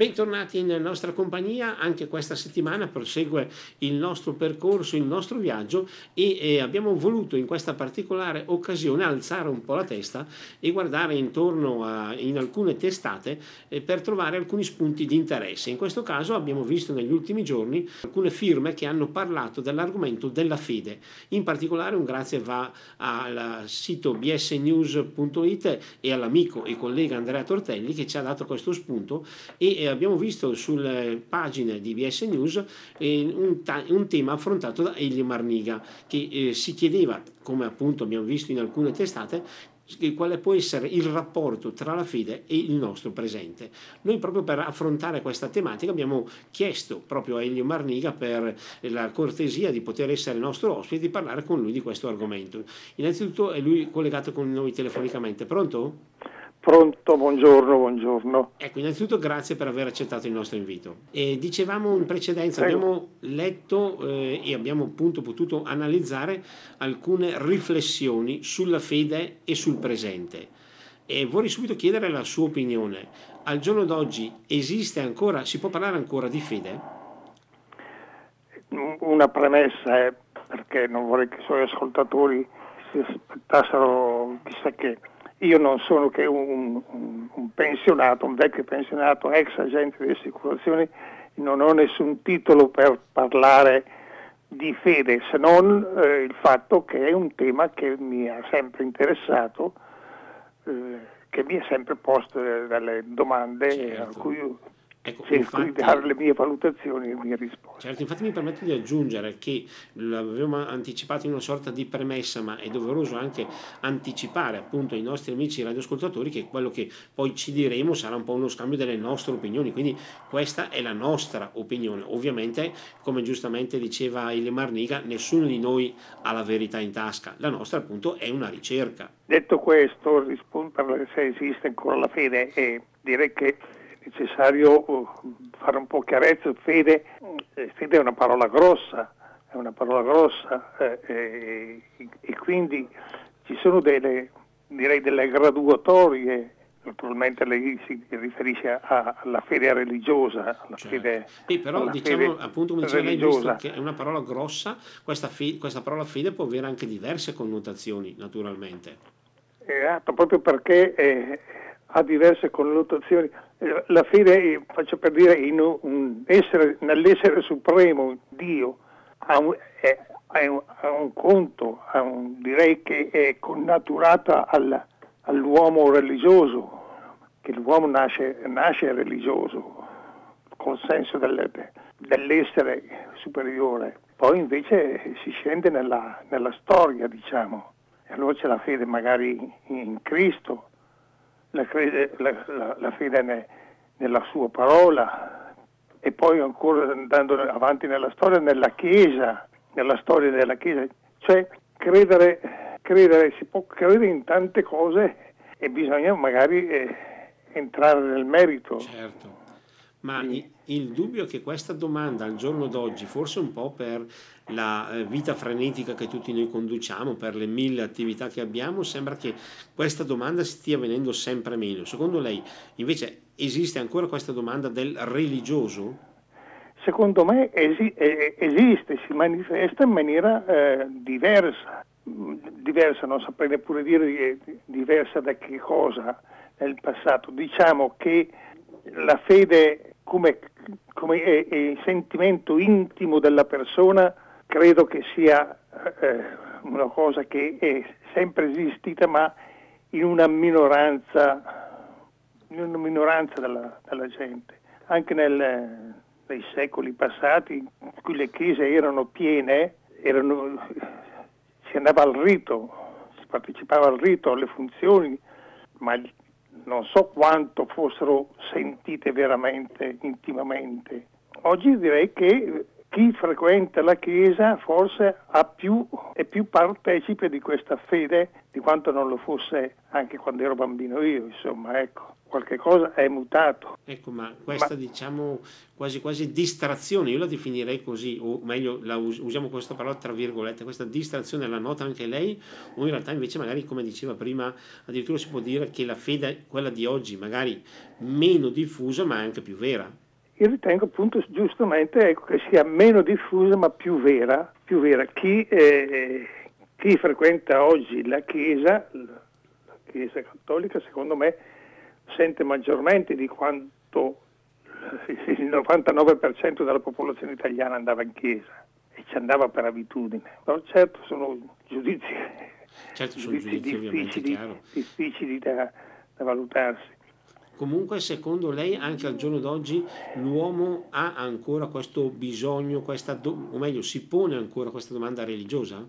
Bentornati in nostra compagnia, anche questa settimana prosegue il nostro percorso, il nostro viaggio e eh, abbiamo voluto in questa particolare occasione alzare un po' la testa e guardare intorno a, in alcune testate eh, per trovare alcuni spunti di interesse. In questo caso abbiamo visto negli ultimi giorni alcune firme che hanno parlato dell'argomento della fede. In particolare un grazie va al sito bsnews.it e all'amico e collega Andrea Tortelli che ci ha dato questo spunto e abbiamo visto sulle pagine di BS News eh, un, ta- un, tema affrontato da Elio Marniga che eh, si chiedeva, come appunto abbiamo visto in alcune testate, quale può essere il rapporto tra la fede e il nostro presente. Noi proprio per affrontare questa tematica abbiamo chiesto proprio a Elio Marniga per la cortesia di poter essere nostro ospite e di parlare con lui di questo argomento. Innanzitutto è lui collegato con noi telefonicamente. Pronto? Pronto, buongiorno, buongiorno. Ecco, innanzitutto grazie per aver accettato il nostro invito. E dicevamo in precedenza, Prego. abbiamo letto eh, e abbiamo appunto potuto analizzare alcune riflessioni sulla fede e sul presente. E vorrei subito chiedere la sua opinione. Al giorno d'oggi esiste ancora, si può parlare ancora di fede? Una premessa è perché non vorrei che i suoi ascoltatori si aspettassero chissà che io non sono che un, un, un, pensionato, un vecchio pensionato, ex agente di assicurazioni, non ho nessun titolo per parlare di fede, se non eh, il fatto che è un tema che mi ha sempre interessato, eh, che mi ha sempre posto delle domande certo. a cui Ecco, Cerco infatti, di dare le mie valutazioni e le mie risposte. Certo, infatti mi permetto di aggiungere che l'avevamo anticipato in una sorta di premessa, ma è doveroso anche anticipare appunto ai nostri amici radioascoltatori che quello che poi ci diremo sarà un po' uno scambio delle nostre opinioni, quindi questa è la nostra opinione. Ovviamente, come giustamente diceva Ile Marniga, nessuno di noi ha la verità in tasca, la nostra appunto è una ricerca. Detto questo, rispondo per se esiste ancora la fede e direi che necessario uh, fare un po' chiarezza, fede, eh, fede è una parola grossa, è una parola grossa eh, e, e, quindi ci sono delle, direi delle graduatorie naturalmente lei si riferisce alla fede religiosa, alla certo. fede, sì, però diciamo appunto come diceva lei, visto che è una parola grossa, questa, fe- questa, parola fede può avere anche diverse connotazioni naturalmente. Esatto, proprio perché eh, ha diverse connotazioni la fede, faccio per dire, un essere, nell'essere supremo, Dio, ha un, è, un, ha un conto, ha un, direi che è connaturata al, all'uomo religioso, che l'uomo nasce, nasce religioso, col senso del, dell'essere superiore. Poi invece si scende nella, nella storia, diciamo, e allora c'è la fede magari in Cristo, la, crede, la, la, la fede ne, nella sua parola e poi ancora andando avanti nella storia, nella Chiesa, nella storia della Chiesa. Cioè credere, credere si può credere in tante cose e bisogna magari eh, entrare nel merito. Certo. Ma il dubbio è che questa domanda al giorno d'oggi, forse un po' per la eh, vita frenetica che tutti noi conduciamo, per le mille attività che abbiamo, sembra che questa domanda stia venendo sempre meno. Secondo lei invece esiste ancora questa domanda del religioso? Secondo me esi- esiste, si manifesta in maniera eh, diversa, diversa, non saprei neppure dire diversa da che cosa nel passato. Diciamo che la fede come, come è, è il sentimento intimo della persona credo che sia eh, una cosa che è sempre esistita ma in una minoranza, in una minoranza della, della gente. Anche nel, nei secoli passati, in cui le chiese erano piene, erano, si andava al rito, si partecipava al rito, alle funzioni, ma non so quanto fossero sentite veramente, intimamente. Oggi direi che chi frequenta la Chiesa forse più, è più partecipe di questa fede di quanto non lo fosse anche quando ero bambino io, insomma, ecco. Qualche cosa è mutato. Ecco, ma questa ma... diciamo quasi quasi distrazione, io la definirei così, o meglio us- usiamo questa parola tra virgolette, questa distrazione la nota anche lei, o in realtà invece magari come diceva prima, addirittura si può dire che la fede, quella di oggi, magari meno diffusa ma anche più vera. Io ritengo appunto giustamente ecco, che sia meno diffusa ma più vera. Più vera. Chi, eh, chi frequenta oggi la Chiesa, la Chiesa cattolica, secondo me, sente maggiormente di quanto il 99% della popolazione italiana andava in chiesa e ci andava per abitudine. Però certo sono giudizi, certo, sono giudizi, giudizi difficili, difficili da, da valutarsi. Comunque, secondo lei, anche al giorno d'oggi l'uomo ha ancora questo bisogno, questa do- o meglio, si pone ancora questa domanda religiosa?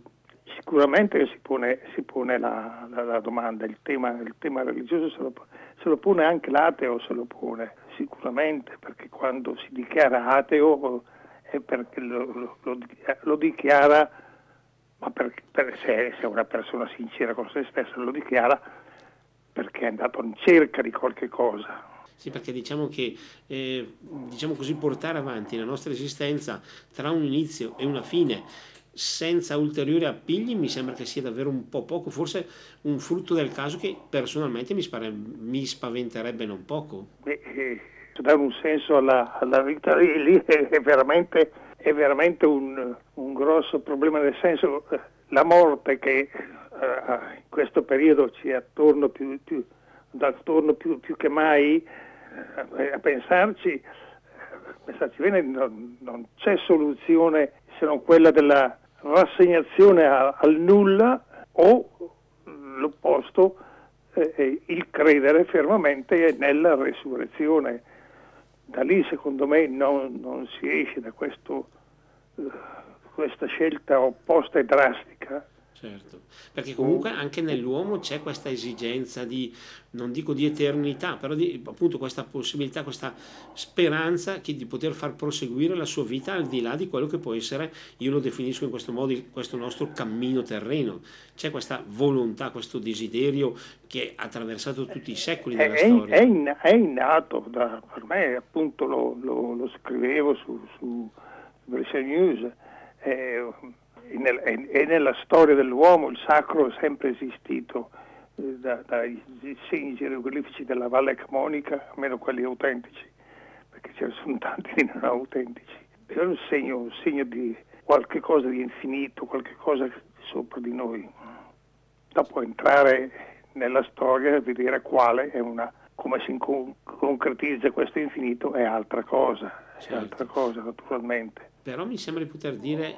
Sicuramente si pone, si pone la, la, la, domanda, il tema, il tema religioso se lo, se lo, pone anche l'ateo, se lo pone sicuramente, perché quando si dichiara ateo è perché lo, lo, lo dichiara, ma per, per se, se è una persona sincera con se stessa lo dichiara perché è andato in cerca di qualche cosa. Sì, perché diciamo che eh, diciamo così, portare avanti la nostra esistenza tra un inizio e una fine senza ulteriori appigli mi sembra che sia davvero un po' poco, forse un frutto del caso che personalmente mi, spare, mi spaventerebbe non poco. Beh, eh, dare un senso alla, alla vita lì è veramente, è veramente un, un, grosso problema, nel senso eh, la morte che uh, in questo periodo ci è attorno più, più, attorno più, più che mai uh, a pensarci, pensarci bene, non, non c'è soluzione se non quella della rassegnazione a, al nulla o l'opposto, eh, il credere fermamente nella resurrezione. Da lì secondo me non, non si esce da questo, uh, questa scelta opposta e drastica Certo, perché comunque anche nell'uomo c'è questa esigenza di, non dico di eternità, però di appunto questa possibilità, questa speranza di poter far proseguire la sua vita al di là di quello che può essere, io lo definisco in questo modo, questo nostro cammino terreno. C'è questa volontà, questo desiderio che ha attraversato tutti i secoli della è, storia. È, in, è innato, da, per me appunto lo, lo, lo scrivevo su, su Brescia News. Eh, e nella storia dell'uomo il sacro è sempre esistito eh, da, dai segni geroglifici della Valle Camonica, almeno quelli autentici, perché ce ne sono tanti di non autentici. È un segno, un segno di qualche cosa di infinito, qualche cosa sopra di noi. Dopo entrare nella storia e vedere quale è una, come si concretizza questo infinito è altra cosa, certo. è altra cosa naturalmente però mi sembra di poter dire,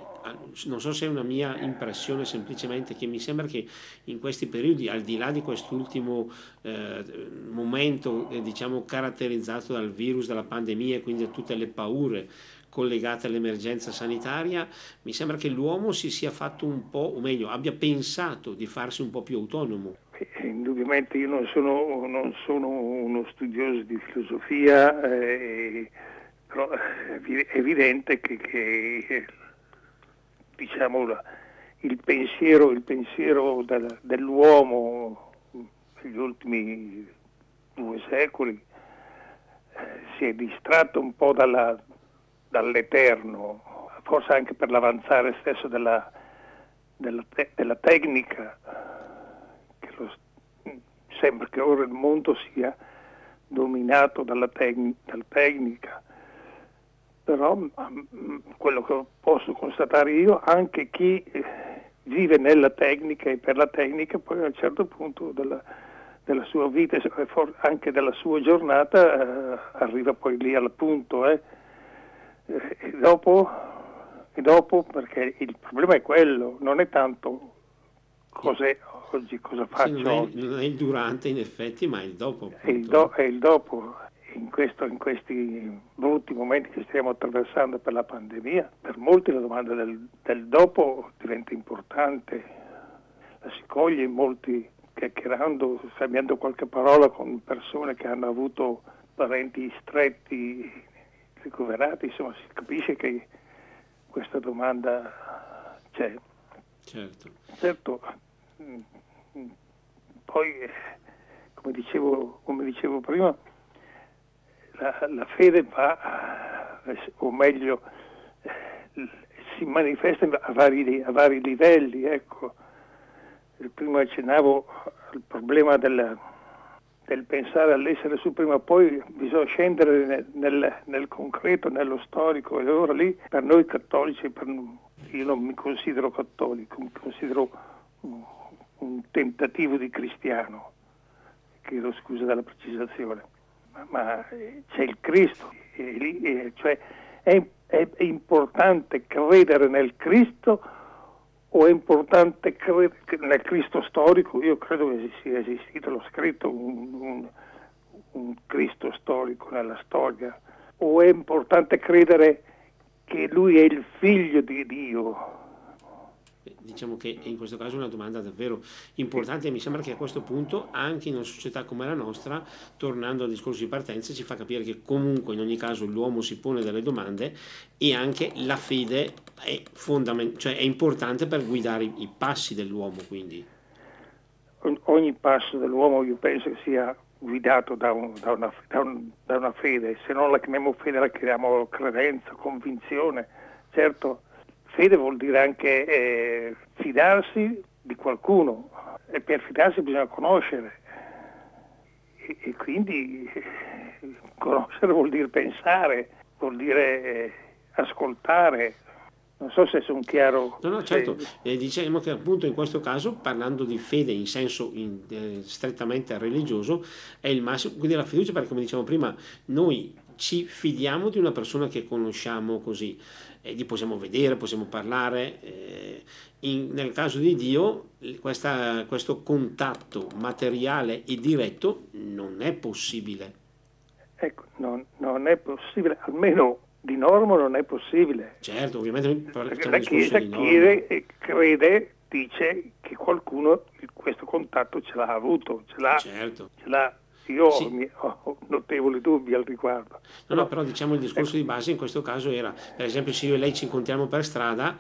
non so se è una mia impressione semplicemente, che mi sembra che in questi periodi, al di là di quest'ultimo eh, momento eh, diciamo caratterizzato dal virus, dalla pandemia e quindi da tutte le paure collegate all'emergenza sanitaria, mi sembra che l'uomo si sia fatto un po', o meglio, abbia pensato di farsi un po' più autonomo. Indubbiamente io non sono, non sono uno studioso di filosofia. Eh, però è evidente che, che diciamo, il pensiero, il pensiero del, dell'uomo negli ultimi due secoli eh, si è distratto un po' dalla, dall'eterno, forse anche per l'avanzare stesso della, della, te, della tecnica, che lo, sembra che ora il mondo sia dominato dalla, tec- dalla tecnica però mm, quello che posso constatare io, anche chi eh, vive nella tecnica e per la tecnica, poi a un certo punto della, della sua vita e anche della sua giornata eh, arriva poi lì al punto. Eh. E, dopo, e dopo, perché il problema è quello, non è tanto cos'è oggi, cosa faccio sì, non, è, non è il durante in effetti, ma è il dopo. È il, do, è il dopo in, questo, in, questi brutti momenti che stiamo attraversando per la pandemia, per molti la domanda del, del dopo diventa importante, la si coglie in molti chiacchierando, scambiando qualche parola con persone che hanno avuto parenti stretti, ricoverati, insomma si capisce che questa domanda c'è. Certo. certo poi come dicevo, come dicevo prima, la, la, fede va, o meglio, si manifesta a vari, a vari livelli. Ecco. Prima accennavo al problema del, del pensare all'essere su prima o poi bisogna scendere nel, nel, nel, concreto, nello storico e allora lì per noi cattolici, per, io non mi considero cattolico, mi considero un, tentativo di cristiano, chiedo scusa della precisazione, ma, c'è il Cristo, cioè è, è importante credere nel Cristo o è importante credere nel Cristo storico? Io credo che sia esistito, l'ho scritto, un, un, un, Cristo storico nella storia. O è importante credere che Lui è il figlio di Dio? Diciamo che in questo caso è una domanda davvero importante e mi sembra che a questo punto anche in una società come la nostra, tornando al discorso di partenza, ci fa capire che comunque in ogni caso l'uomo si pone delle domande e anche la fede è, fondament- cioè è importante per guidare i, passi dell'uomo. Quindi. Ogni passo dell'uomo io penso che sia guidato da, un, da, una, da, un, da una fede, se non la chiamiamo fede la chiamiamo credenza, convinzione. Certo, Fede vuol dire anche eh, fidarsi di qualcuno e per fidarsi bisogna conoscere e, e quindi eh, conoscere vuol dire pensare, vuol dire eh, ascoltare. Non so se sono chiaro. No, no, certo. Eh, diciamo che appunto in questo caso, parlando di fede in senso in, eh, strettamente religioso, è il massimo, quindi la fiducia, perché come dicevamo prima, noi ci fidiamo di una persona che conosciamo così, e gli possiamo vedere, possiamo parlare. Eh, in, nel caso di Dio questa, questo contatto materiale e diretto non è possibile. Ecco, non, non è possibile, almeno di norma non è possibile. Certo, ovviamente la Chiesa crede, crede, dice che qualcuno questo contatto ce l'ha avuto, ce l'ha, certo. ce l'ha io sì. ho notevoli dubbi al riguardo. No, no, però diciamo il discorso di base in questo caso era, per esempio se io e lei ci incontriamo per strada,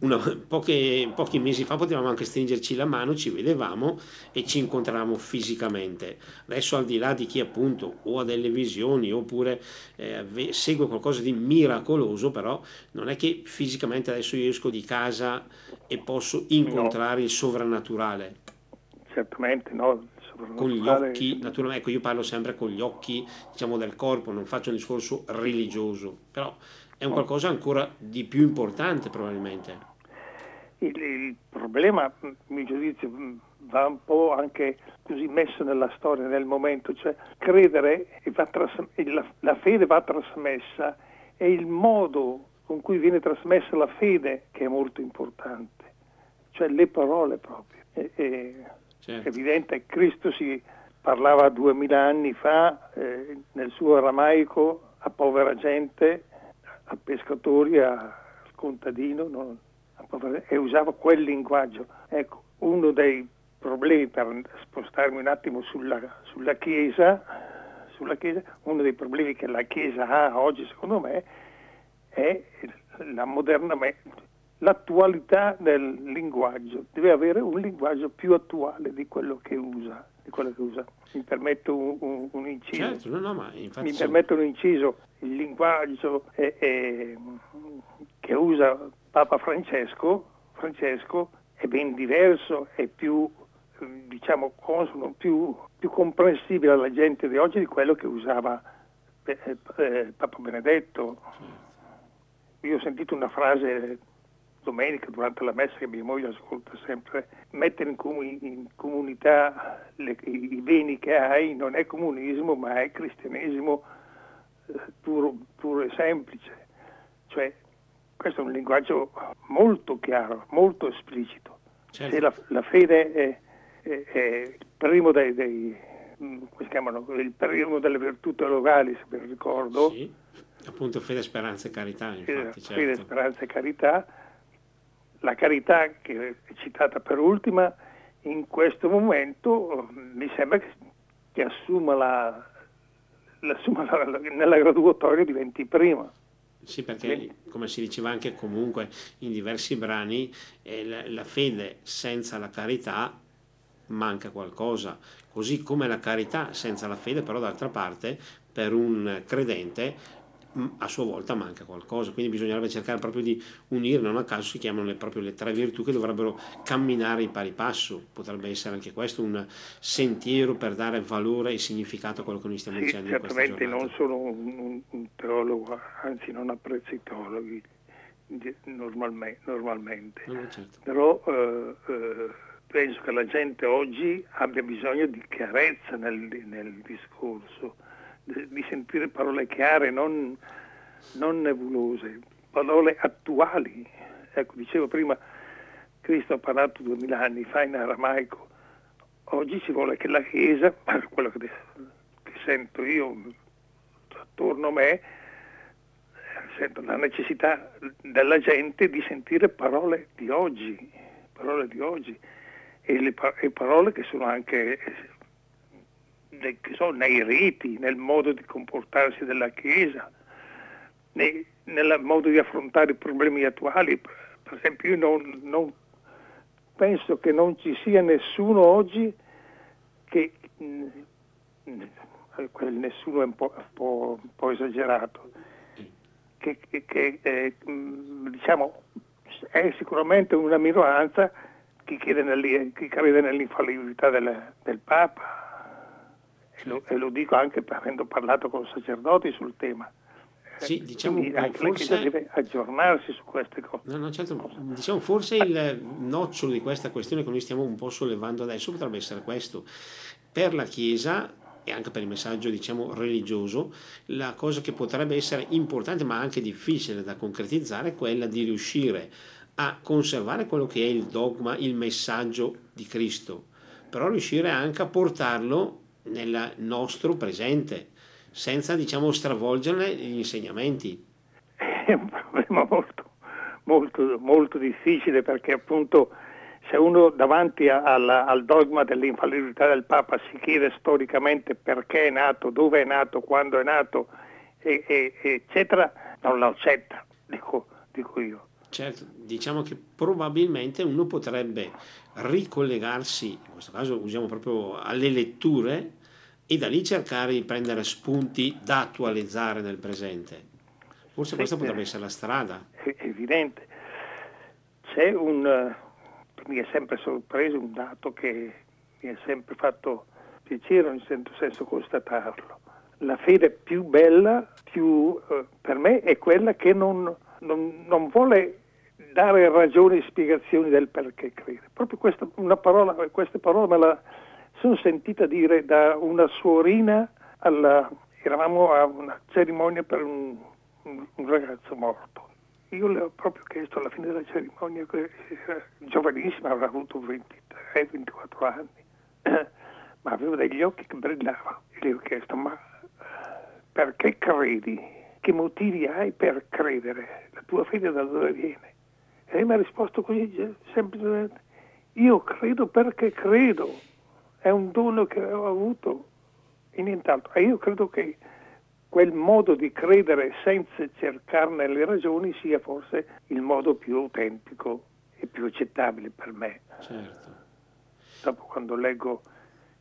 una, poche, pochi mesi fa potevamo anche stringerci la mano, ci vedevamo e ci incontravamo fisicamente. Adesso al di là di chi appunto o ha delle visioni oppure eh, segue qualcosa di miracoloso, però non è che fisicamente adesso io esco di casa e posso incontrare no. il sovrannaturale. Certamente no, con gli occhi, naturalmente, ecco io parlo sempre con gli occhi diciamo, del corpo, non faccio un discorso religioso, però è un qualcosa ancora di più importante probabilmente. Il, il problema, a mio giudizio, va un po' anche così messo nella storia, nel momento, cioè credere, tras- la, la fede va trasmessa e il modo con cui viene trasmessa la fede che è molto importante, cioè le parole proprio. E, e Certo. È evidente, Cristo si parlava duemila anni fa eh, nel suo aramaico a povera gente, a pescatori, a, contadino, no? povera, e usava quel linguaggio. Ecco, uno dei problemi per spostarmi un attimo sulla, sulla, chiesa, sulla Chiesa, uno dei problemi che la Chiesa ha oggi, secondo me, è la moderna, l'attualità del linguaggio, deve avere un linguaggio più attuale di quello che usa. Quello che usa. Mi permetto un, un, un inciso. Certo, no, no, ma Mi permetto un inciso. Il linguaggio è, è, che usa Papa Francesco, Francesco è ben diverso, è più diciamo consono, più, più comprensibile alla gente di oggi di quello che usava eh, eh, Papa Benedetto. Certo. Io ho sentito una frase domenica durante la messa che mia moglie ascolta sempre, mettere in, comun- in comunità le, i, beni che hai non è comunismo ma è cristianesimo eh, puro, puro, e semplice. Cioè, questo è un linguaggio molto chiaro, molto esplicito. Certo. Se la, la fede è, è, è, il primo dei, dei mm, chiamano, il primo delle virtù teologali, se ben ricordo. Sì, appunto fede, speranza e carità, infatti. Fede, certo. speranza e carità la carità che è citata per ultima, in questo momento mi sembra che, che assuma la, l'assuma la, nella graduatoria diventi prima. Sì, perché come si diceva anche comunque in diversi brani, eh, la, la, fede senza la carità manca qualcosa, così come la carità senza la fede, però d'altra parte per un credente a sua volta manca qualcosa, quindi bisognerebbe cercare proprio di unire, non a caso si chiamano le, proprio le tre virtù che dovrebbero camminare in pari passo, potrebbe essere anche questo un sentiero per dare valore e significato a quello che noi stiamo sì, dicendo. Certamente non sono un, un, teologo, anzi non apprezzo i teologhi normalmente, normalmente. No, certo. però eh, eh, penso che la gente oggi abbia bisogno di chiarezza nel, nel discorso di sentire parole chiare, non, non nebulose, parole attuali. Ecco, dicevo prima, Cristo ha parlato duemila anni fa in aramaico, oggi ci vuole che la Chiesa, per quello che, che sento io attorno a me, sento la necessità della gente di sentire parole di oggi, parole di oggi e, le, e parole che sono anche che so, nei riti, nel modo di comportarsi della Chiesa, nei, nel modo di affrontare i problemi attuali. Per esempio io non, non, penso che non ci sia nessuno oggi che, mm, quel nessuno è un po', un po', un po esagerato, che, che, che eh, mm, diciamo, è sicuramente una minoranza chi crede nell'infallibilità del, del Papa, e lo, e lo dico anche avendo parlato con sacerdoti sul tema. Sì, diciamo, Quindi anche forse... deve aggiornarsi su queste cose. No, no, certo, diciamo, forse il nocciolo di questa questione che noi stiamo un po' sollevando adesso potrebbe essere questo. Per la Chiesa e anche per il messaggio diciamo religioso, la cosa che potrebbe essere importante ma anche difficile da concretizzare è quella di riuscire a conservare quello che è il dogma, il messaggio di Cristo, però riuscire anche a portarlo nel nostro presente, senza diciamo stravolgerne gli insegnamenti. È un problema molto, molto, molto difficile perché appunto se uno davanti al, al, dogma dell'infallibilità del Papa si chiede storicamente perché è nato, dove è nato, quando è nato, e, e, eccetera, non lo accetta, dico, dico io. Certo, diciamo che probabilmente uno potrebbe ricollegarsi, in questo caso usiamo proprio alle letture, e da lì cercare di prendere spunti da attualizzare nel presente. Forse sì, questa potrebbe essere la strada. È evidente. C'è un, mi è sempre sorpreso un dato che mi è sempre fatto piacere, in certo senso constatarlo. La fede più bella, più, eh, per me, è quella che non, non, non vuole dare ragioni e spiegazioni del perché crede. Proprio questa, parola, queste parole me la sono sentita dire da una suorina alla, eravamo a una cerimonia per un, un, ragazzo morto. Io le ho proprio chiesto alla fine della cerimonia, era giovanissima, avrà avuto 23-24 anni, ma aveva degli occhi che brillavano. E le ho chiesto, ma perché credi? Che motivi hai per credere? La tua fede da dove viene? E lei mi ha risposto così semplicemente, io credo perché credo è un dono che ho avuto e nient'altro. E io credo che quel modo di credere senza cercarne le ragioni sia forse il modo più autentico e più accettabile per me. Certo. Dopo quando leggo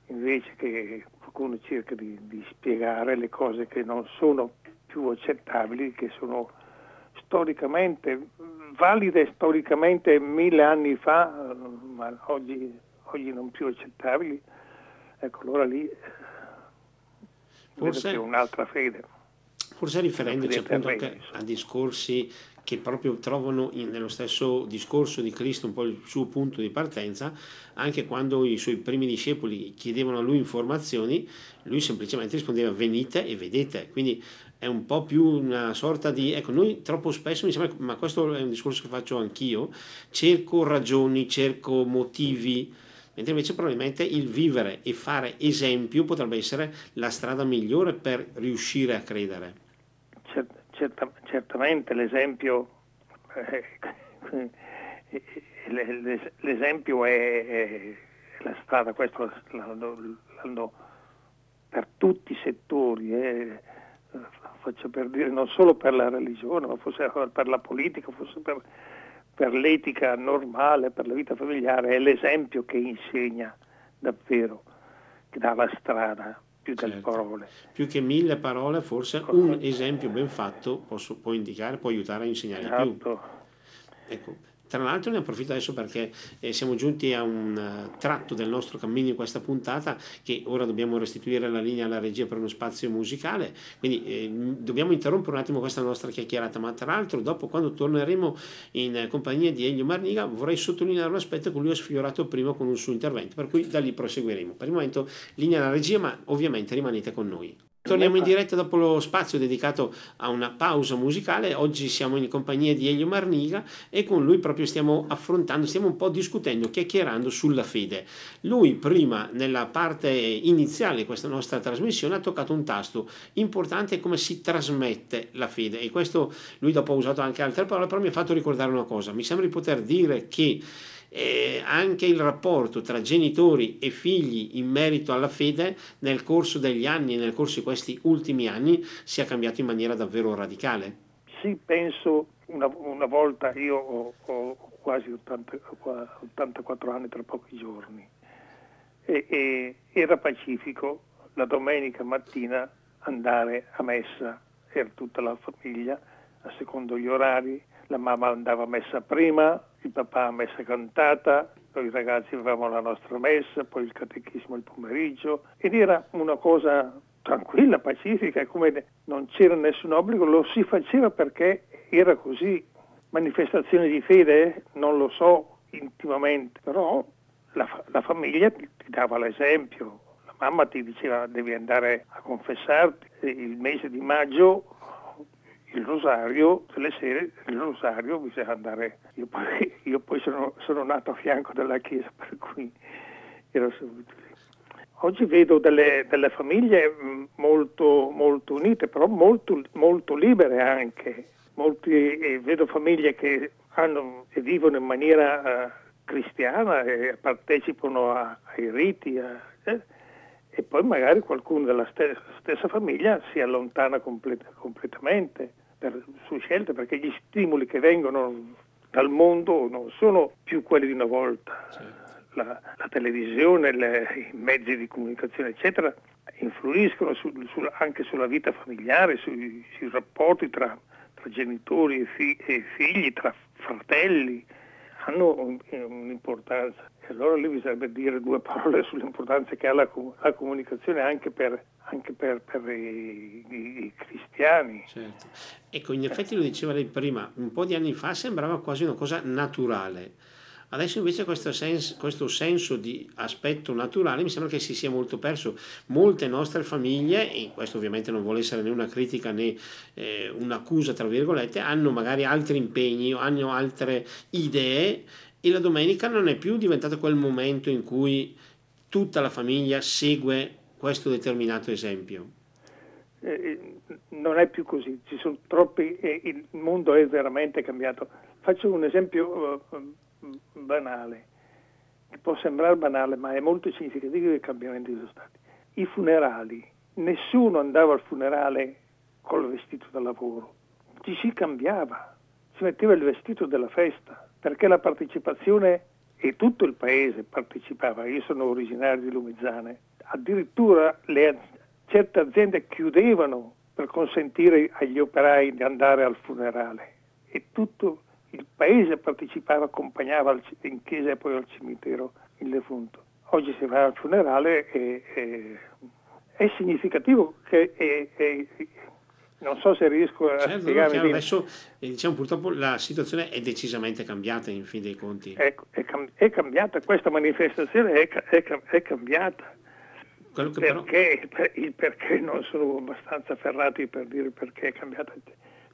invece che qualcuno cerca di, di spiegare le cose che non sono più accettabili, che sono storicamente valide storicamente mille anni fa, ma oggi oggi non più accettabili, ecco allora lì forse, c'è un'altra fede. Forse riferendoci appunto anche a discorsi che proprio trovano in, nello stesso discorso di Cristo un po' il suo punto di partenza, anche quando i suoi primi discepoli chiedevano a lui informazioni, lui semplicemente rispondeva venite e vedete, quindi è un po' più una sorta di, ecco, noi troppo spesso mi sembra, ma questo è un discorso che faccio anch'io, cerco ragioni, cerco motivi, mentre invece probabilmente il vivere e fare esempio potrebbe essere la strada migliore per riuscire a credere. Certa, certamente l'esempio, eh, l'esempio è, è, la strada, questo l'hanno, l'hanno per tutti i settori, eh, faccio per dire non solo per la religione, ma forse per la politica, forse per per l'etica normale, per la vita familiare, è l'esempio che insegna davvero che dà la strada più delle Certo. parole. Più che mille parole, forse un esempio ben fatto posso- può indicare, può aiutare a insegnare di più. Esatto. Ecco, tra l'altro ne approfitto adesso perché eh, siamo giunti a un eh, tratto del nostro cammino in questa puntata che ora dobbiamo restituire la linea alla regia per uno spazio musicale, quindi eh, dobbiamo interrompere un attimo questa nostra chiacchierata, ma tra l'altro dopo quando torneremo in compagnia di Elio Marniga vorrei sottolineare un aspetto che lui ha sfiorato prima con un suo intervento, per cui da lì proseguiremo. Per il momento linea alla regia, ma ovviamente rimanete con noi. Torniamo in diretta dopo lo spazio dedicato a una pausa musicale. Oggi siamo in compagnia di Elio Marniga e con lui proprio stiamo affrontando, stiamo un po' discutendo, chiacchierando sulla fede. Lui prima, nella parte iniziale di questa nostra trasmissione, ha toccato un tasto importante come si trasmette la fede e questo lui dopo ha usato anche altre parole, però mi ha fatto ricordare una cosa. Mi sembra di poter dire che eh, anche il rapporto tra genitori e figli in merito alla fede nel corso degli anni nel corso di questi ultimi anni sia cambiato in maniera davvero radicale. Sì, penso una, una volta, io ho, ho quasi 80 qua- 84 anni tra pochi giorni, e, e era pacifico la domenica mattina andare a messa per tutta la famiglia, a secondo gli orari, la mamma andava a messa prima, il papà a messa cantata, noi ragazzi avevamo la nostra messa, poi il catechismo il pomeriggio, ed era una cosa tranquilla, pacifica, come non c'era nessun obbligo, lo si faceva perché era così. Manifestazioni di fede? Non lo so intimamente, però la, la famiglia ti, dava l'esempio. La mamma ti diceva devi andare a confessarti. Il mese di maggio il rosario, delle sere, il rosario bisogna andare. Io poi, io poi sono, sono nato a fianco della chiesa, per cui ero subito lì. Oggi vedo delle, delle famiglie mh, molto, molto unite, però molto, molto libere anche. Molti, eh, vedo famiglie che hanno e vivono in maniera eh, cristiana e partecipano a- ai riti a- eh, e poi magari qualcuno della ste- stessa famiglia si allontana complet- completamente per sue scelte perché gli stimoli che vengono dal mondo non sono più quelli di una volta. La, la televisione, le- i mezzi di comunicazione, eccetera, influiscono sul- sul- anche sulla vita familiare, sui, sui rapporti tra, tra genitori e, fi- e figli, tra fratelli, hanno un- un'importanza. Allora lì bisognerebbe dire due parole sull'importanza che ha la, la comunicazione anche per, anche per, per i- i cristiani. Certo. Ecco, in effetti lo diceva lei prima, un po' di anni fa sembrava quasi una cosa naturale. Adesso invece questo, sens- questo senso di aspetto naturale mi sembra che si sia molto perso. Molte nostre famiglie, e questo ovviamente non vuole essere né una critica né eh, un'accusa, tra virgolette, hanno magari altri impegni, hanno altre idee e la domenica non è più diventato quel momento in cui tutta la famiglia segue questo determinato esempio. Eh, non è più così, troppi, eh, il mondo è veramente cambiato. Faccio un esempio eh, banale, che può sembrare banale, ma è molto significativo dei cambiamenti che sono stati. I funerali, nessuno andava al funerale col vestito da lavoro, ci si cambiava, si metteva il vestito della festa, perché la partecipazione, e tutto il paese partecipava, io sono originario di Lumezzane, addirittura le, certe aziende chiudevano per consentire agli operai di andare al funerale e tutto il paese partecipava, accompagnava in chiesa e poi al cimitero il defunto. Oggi si va al funerale e, e- è significativo che e- e- non so se riesco a Certo, no, spiegarmi bene. adesso eh, diciamo purtroppo la situazione è decisamente cambiata in fin dei conti. Ecco, è, cam- è cambiata, questa manifestazione è, ca- è cam- è cambiata. Quello che però, Perché, per- il perché non sono abbastanza ferrati per dire perché è cambiata.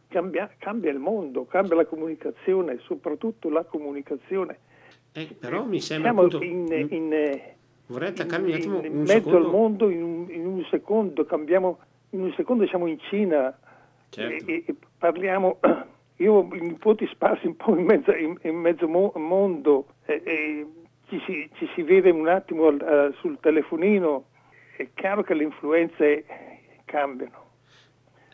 Cambia, cambia il mondo, cambia la comunicazione, soprattutto la comunicazione. eh, però mi sembra Siamo appunto, in, in, vorrei attaccarmi un attimo in mezzo secondo. al mondo in un, in un secondo, cambiamo, in un secondo siamo in Cina Certo. e, e parliamo, io ho i nipoti sparsi un po' in mezzo, in, in mezzo mo- mondo e, e ci, si, ci si vede un attimo al- eh, sul telefonino, è chiaro che le influenze cambiano.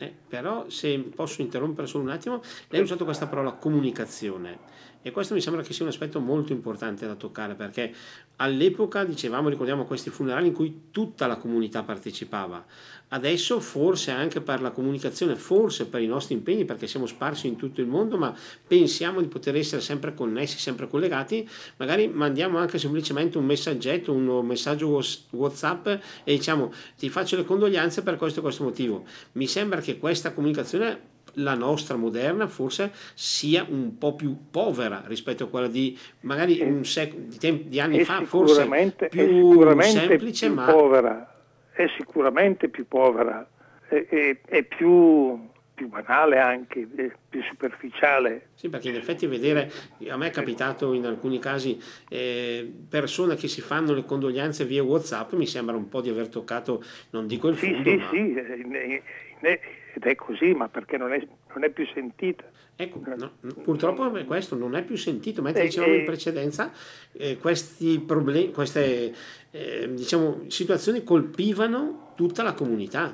Eh, però se posso interrompere solo un attimo, lei ha usato questa parola comunicazione E questo mi sembra che sia un aspetto molto importante da toccare perché all'epoca, dicevamo, ricordiamo questi funerali in cui tutta la comunità partecipava. Adesso forse anche per la comunicazione, forse per i nostri impegni, perché siamo sparsi in tutto il mondo, ma pensiamo di poter essere sempre connessi, sempre collegati, magari mandiamo anche semplicemente un messaggetto, un messaggio WhatsApp e diciamo ti faccio le condoglianze per questo e questo motivo. Mi sembra che questa comunicazione la nostra moderna forse sia un po' più povera rispetto a quella di magari un sec- di, tempi, di anni fa, forse più semplice, più ma povera è sicuramente più povera, è, è, è più, più, banale anche, più superficiale. Sì, perché in effetti vedere, a me è capitato in alcuni casi eh, persone che si fanno le condoglianze via Whatsapp, mi sembra un po' di aver toccato, non dico il sì, fondo, sì, ma... Sì, sì, ed è così, ma perché non è, non è più sentita. Ecco, no, purtroppo questo non è più sentito, mentre dicevamo in precedenza, eh, questi problemi, queste eh, diciamo, situazioni colpivano tutta la comunità.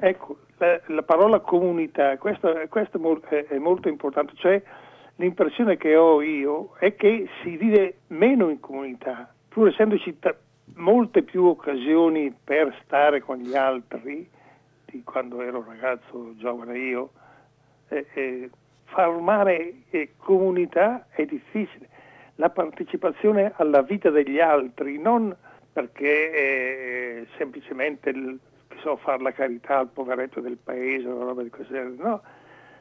Ecco, la, la parola comunità, questo, questo, è molto importante, cioè l'impressione che ho io è che si vive meno in comunità, pur essendoci t- molte più occasioni per stare con gli altri, di quando ero ragazzo giovane io, eh, eh, formare comunità è difficile. La partecipazione alla vita degli altri, non perché eh, semplicemente il, so, fare la carità al poveretto del paese o roba di questo genere, no,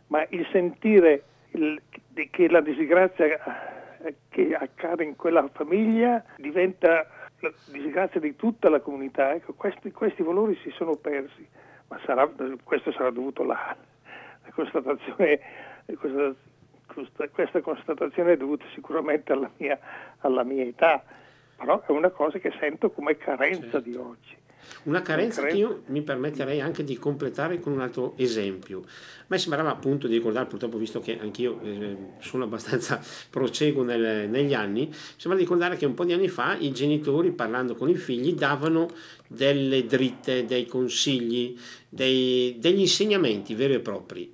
ma il sentire il, che la disgrazia eh, che accade in quella famiglia diventa la disgrazia di tutta la comunità. Ecco, questi, questi valori si sono persi, ma sarà, questo sarà dovuto alla, constatazione questa, questa, constatazione è dovuta sicuramente alla mia, alla mia, età, però è una cosa che sento come carenza certo. di oggi. Una carenza, carenza, che io mi permetterei anche di completare con un altro esempio. A me sembrava appunto di ricordare, purtroppo visto che anch'io eh, sono abbastanza proceguo nel, negli anni, sembra di ricordare che un po' di anni fa i genitori parlando con i figli davano delle dritte, dei consigli, dei, degli insegnamenti veri e propri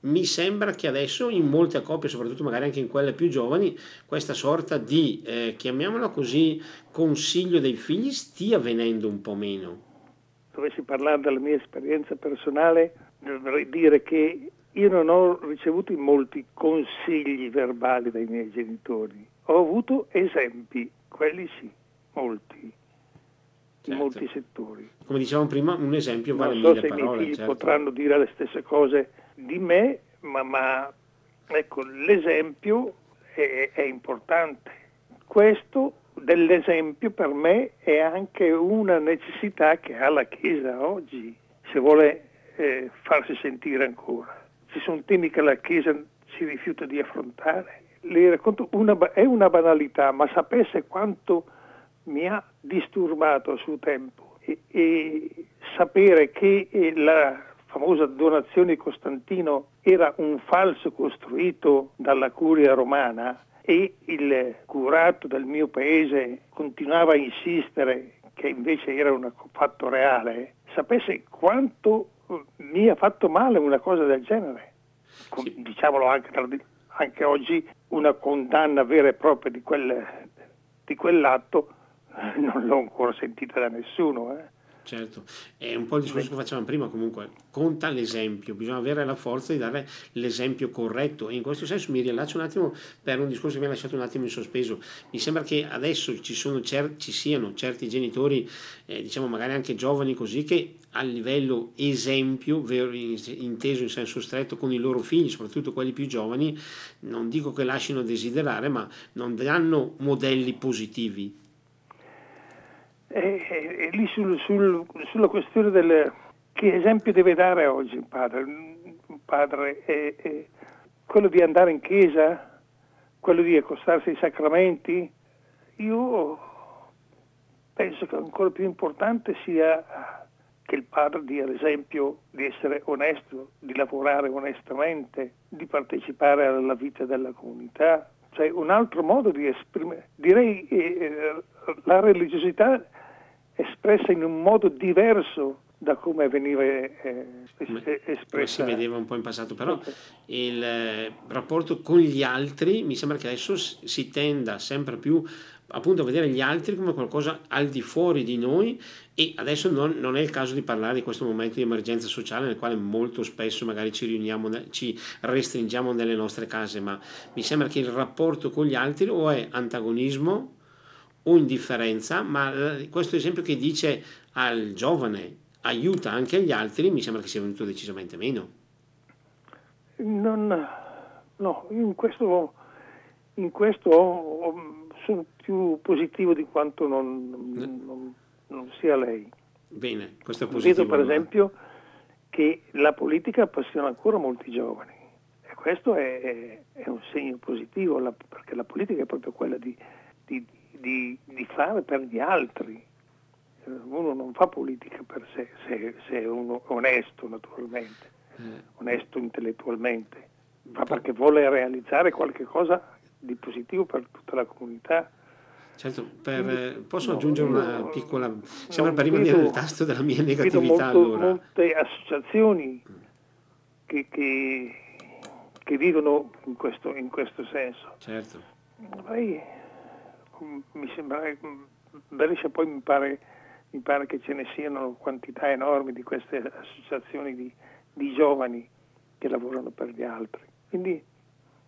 mi sembra che adesso in molte coppie, soprattutto magari anche in quelle più giovani, questa sorta di, eh, chiamiamola così, consiglio dei figli stia venendo un po' meno. Dovessi parlare della mia esperienza personale, dovrei dire che io non ho ricevuto molti consigli verbali dai miei genitori, ho avuto esempi, quelli sì, molti. Certo. in molti settori. Come dicevamo prima, un esempio vale non so mille se parole. i miei figli certo. potranno dire le stesse cose di me, ma, ma ecco, l'esempio è, è importante. Questo dell'esempio per me è anche una necessità che ha la Chiesa oggi, se vuole eh, farsi sentire ancora. Ci sono temi che la Chiesa si rifiuta di affrontare. Le racconto, una, è una banalità, ma sapesse quanto mi ha disturbato a suo tempo e, e sapere che eh, la famosa donazione di Costantino era un falso costruito dalla curia romana e il curato del mio paese continuava a insistere che invece era un fatto reale, sapesse quanto eh, mi ha fatto male una cosa del genere. Sì. Diciamolo anche, anche, oggi, una condanna vera e propria di, quel, di quell'atto non l'ho ancora sentita da nessuno. Eh. Certo, è un po' il discorso che facevamo prima, comunque conta l'esempio, bisogna avere la forza di dare l'esempio corretto e in questo senso mi riallaccio un attimo per un discorso che mi ha lasciato un attimo in sospeso. Mi sembra che adesso ci, cer- ci siano certi genitori, eh, diciamo magari anche giovani così, che a livello esempio, vero, inteso in senso stretto con i loro figli, soprattutto quelli più giovani, non dico che lasciano desiderare, ma non danno modelli positivi e, e, lì sul, sul, sulla questione del che esempio deve dare oggi un padre? Un padre è, è quello di andare in chiesa, quello di accostarsi ai sacramenti. Io penso che ancora più importante sia che il padre dia l'esempio di essere onesto, di lavorare onestamente, di partecipare alla vita della comunità. Cioè un altro modo di esprimere, direi eh, la religiosità espressa in un modo diverso da come veniva eh, espressa. Come si vedeva un po' in passato, però il eh, rapporto con gli altri mi sembra che adesso si tenda sempre più appunto a vedere gli altri come qualcosa al di fuori di noi e adesso non, non, è il caso di parlare di questo momento di emergenza sociale nel quale molto spesso magari ci riuniamo, ci restringiamo nelle nostre case, ma mi sembra che il rapporto con gli altri o è antagonismo o indifferenza, ma questo esempio che dice al giovane aiuta anche gli altri mi sembra che sia venuto decisamente meno. Non, no, in questo, in questo sono più positivo di quanto non, non, non sia lei. Bene, questo è positivo. Vedo per esempio che la politica appassiona ancora molti giovani e questo è, è un segno positivo la, perché la politica è proprio quella di, di, di, di, fare per gli altri. Uno non fa politica per sé, se, se è uno onesto naturalmente, eh. onesto intellettualmente, ma perché vuole realizzare qualche cosa di positivo per tutta la comunità. Certo, per, eh, posso aggiungere una piccola... Sembra per rimanere nel tasto della mia negatività molto, allora. molte associazioni che, che, che vivono in questo, in questo, senso. Certo. Poi, mi sembra, Brescia poi mi pare, mi pare, che ce ne siano quantità enormi di queste associazioni di, di giovani che lavorano per gli altri. Quindi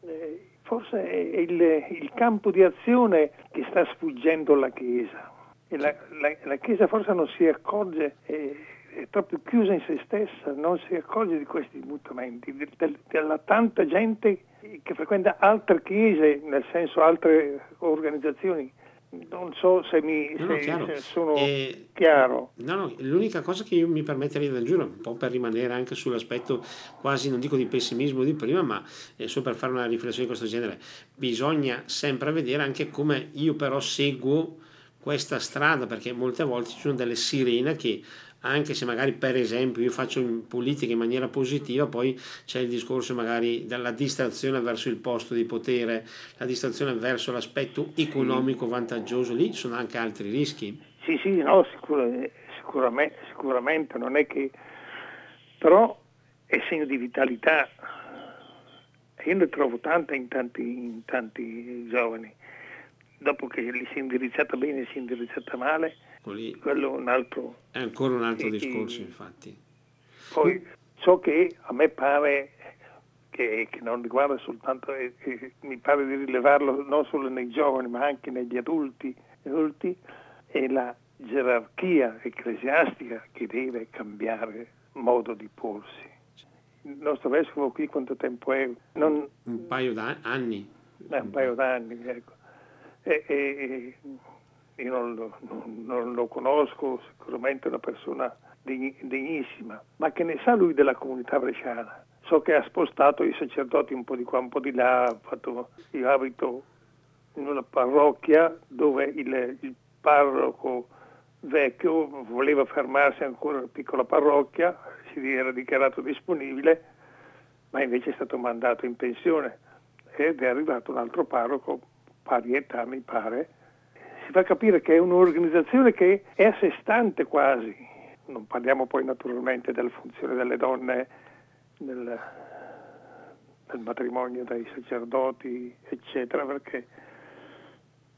eh, forse è il, il, campo di azione che sta sfuggendo alla Chiesa. E la, la, la Chiesa forse non si accorge, è, è, proprio chiusa in se stessa, non si accorge di questi mutamenti, de, de, della tanta gente che frequenta altre chiese, nel senso altre organizzazioni non so se, mi, no, no, se sono eh, chiaro. No, no, l'unica cosa che io mi permetterei di aggiungere, un po' per rimanere anche sull'aspetto quasi, non dico di pessimismo di prima, ma eh, solo per fare una riflessione di questo genere, bisogna sempre vedere anche come io però seguo questa strada, perché molte volte ci sono delle sirene che anche se magari per esempio io faccio in politica in maniera positiva, poi c'è il discorso magari della distrazione verso il posto di potere, la distrazione verso l'aspetto economico vantaggioso, lì sono anche altri rischi. Sì, sì, no, sicur- sicuramente, sicuramente, non è che... però è segno di vitalità. Io ne trovo tanta in tanti, in tanti giovani. Dopo che li si è indirizzata bene, si è indirizzata male, Lì quello è un altro... È ancora un altro e, discorso, infatti. Poi ciò che a me pare che, che non riguarda soltanto, eh, mi pare di rilevarlo non solo nei giovani ma anche negli adulti, adulti è la gerarchia ecclesiastica che deve cambiare modo di porsi. Il nostro vescovo qui quanto tempo è? Non... Un paio d'anni. Eh, un paio d'anni, ecco. E, e, io non lo, non lo conosco, sicuramente è una persona degnissima, ma che ne sa lui della comunità bresciana? So che ha spostato i sacerdoti un po' di qua, un po' di là, fatto, io abito in una parrocchia dove il, il parroco vecchio voleva fermarsi ancora in una piccola parrocchia, si era dichiarato disponibile, ma invece è stato mandato in pensione ed è arrivato un altro parroco, pari età mi pare, fa capire che è un'organizzazione che è a sé stante quasi. Non parliamo poi naturalmente della funzione delle donne nel, nel matrimonio dei sacerdoti, eccetera, perché,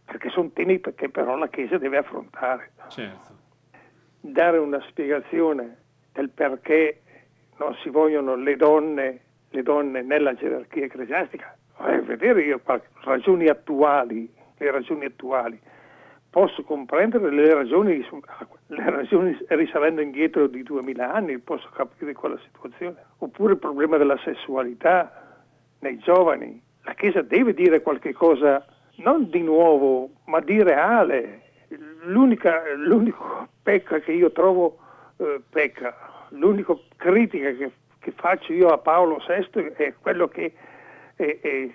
perché sono temi che però la Chiesa deve affrontare. Certo. Dare una spiegazione del perché non si vogliono le donne, le donne nella gerarchia ecclesiastica, eh, vedere io ragioni attuali, le ragioni attuali posso comprendere le ragioni, le ragioni risalendo indietro di 2000 anni, posso capire quella situazione. Oppure il problema della sessualità nei giovani. La Chiesa deve dire qualche cosa non di nuovo, ma di reale. L'unica, l'unico pecca che io trovo eh, pecca, l'unica critica che, che, faccio io a Paolo VI è quello che, è, è,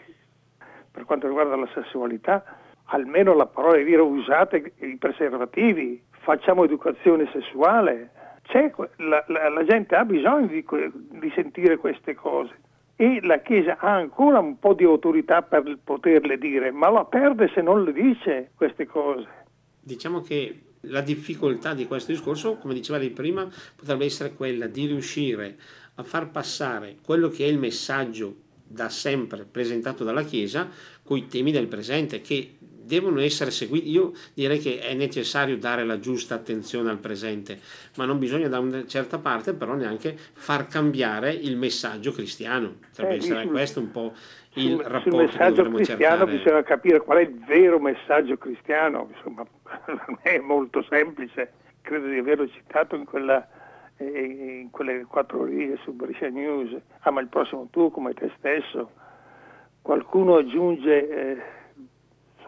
per quanto riguarda la sessualità, almeno la parola di dire usate i preservativi, facciamo educazione sessuale. La, la, la, gente ha bisogno di, di, sentire queste cose e la Chiesa ha ancora un po' di autorità per poterle dire, ma la perde se non le dice queste cose. Diciamo che La difficoltà di questo discorso, come diceva lei prima, potrebbe essere quella di riuscire a far passare quello che è il messaggio da sempre presentato dalla Chiesa con i temi del presente che devono essere seguiti. Io direi che è necessario dare la giusta attenzione al presente, ma non bisogna da una certa parte però neanche far cambiare il messaggio cristiano. Potrebbe eh, essere sul, questo un po' il sul, rapporto sul messaggio che cristiano cercare. bisogna capire qual è il vero messaggio cristiano, insomma, non è molto semplice. Credo di averlo citato in quella eh, in quelle quattro righe su Brescia News, ama il prossimo tuo come te stesso. Qualcuno aggiunge eh,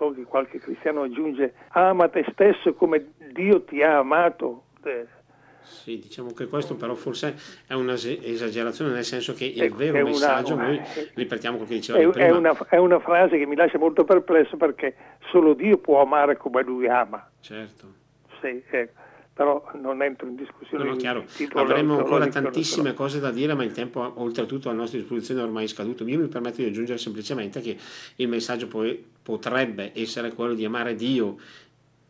so che qualche cristiano aggiunge ama te stesso come Dio ti ha amato. Eh, sì, diciamo che questo però forse è un'esagerazione, nel senso che il è, vero è messaggio, una, noi ripetiamo quello che diceva è, prima. È una, è una, frase che mi lascia molto perplesso perché solo Dio può amare come lui ama. Certo. Sì, ecco però non entro in discussione. No, no, chiaro. Avremo ancora tantissime cose da dire, ma il tempo oltretutto a nostra disposizione è ormai scaduto. Io mi permetto di aggiungere semplicemente che il messaggio poi potrebbe essere quello di amare Dio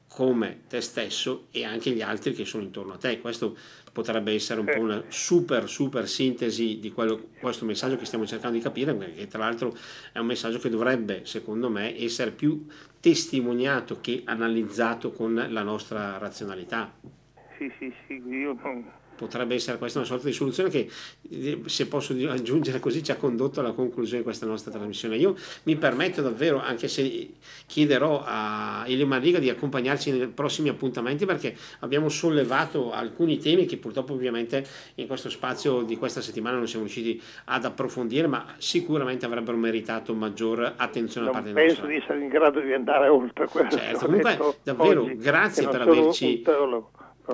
come te stesso e anche gli altri che sono intorno a te. Questo potrebbe essere un po' una super super sintesi di quello, questo messaggio che stiamo cercando di capire, perché tra l'altro è un messaggio che dovrebbe, secondo me, essere più testimoniato che analizzato con la nostra razionalità. Sì, sì, sì, io non, potrebbe essere questa una sorta di soluzione che, eh, se posso aggiungere così, ci ha condotto alla conclusione di questa nostra trasmissione. Io mi permetto davvero, anche se chiederò a Elio Mariga di accompagnarci nei prossimi appuntamenti, perché abbiamo sollevato alcuni temi che purtroppo ovviamente in questo spazio di questa settimana non siamo riusciti ad approfondire, ma sicuramente avrebbero meritato maggior attenzione da parte nostra. Penso di essere in grado di andare oltre questo. Certo, comunque davvero oggi, grazie per averci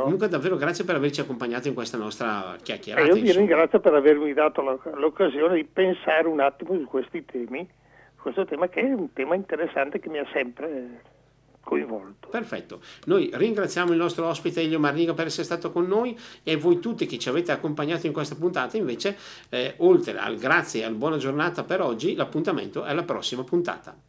Comunque davvero grazie per averci accompagnato in questa nostra chiacchierata. E io vi ringrazio per avermi dato l'occasione di pensare un attimo su questi temi, questo tema che è un tema interessante che mi ha sempre coinvolto. Perfetto, noi ringraziamo il nostro ospite Elio Marniga per essere stato con noi e voi tutti che ci avete accompagnato in questa puntata invece, eh, oltre al grazie e al buona giornata per oggi, l'appuntamento è alla prossima puntata.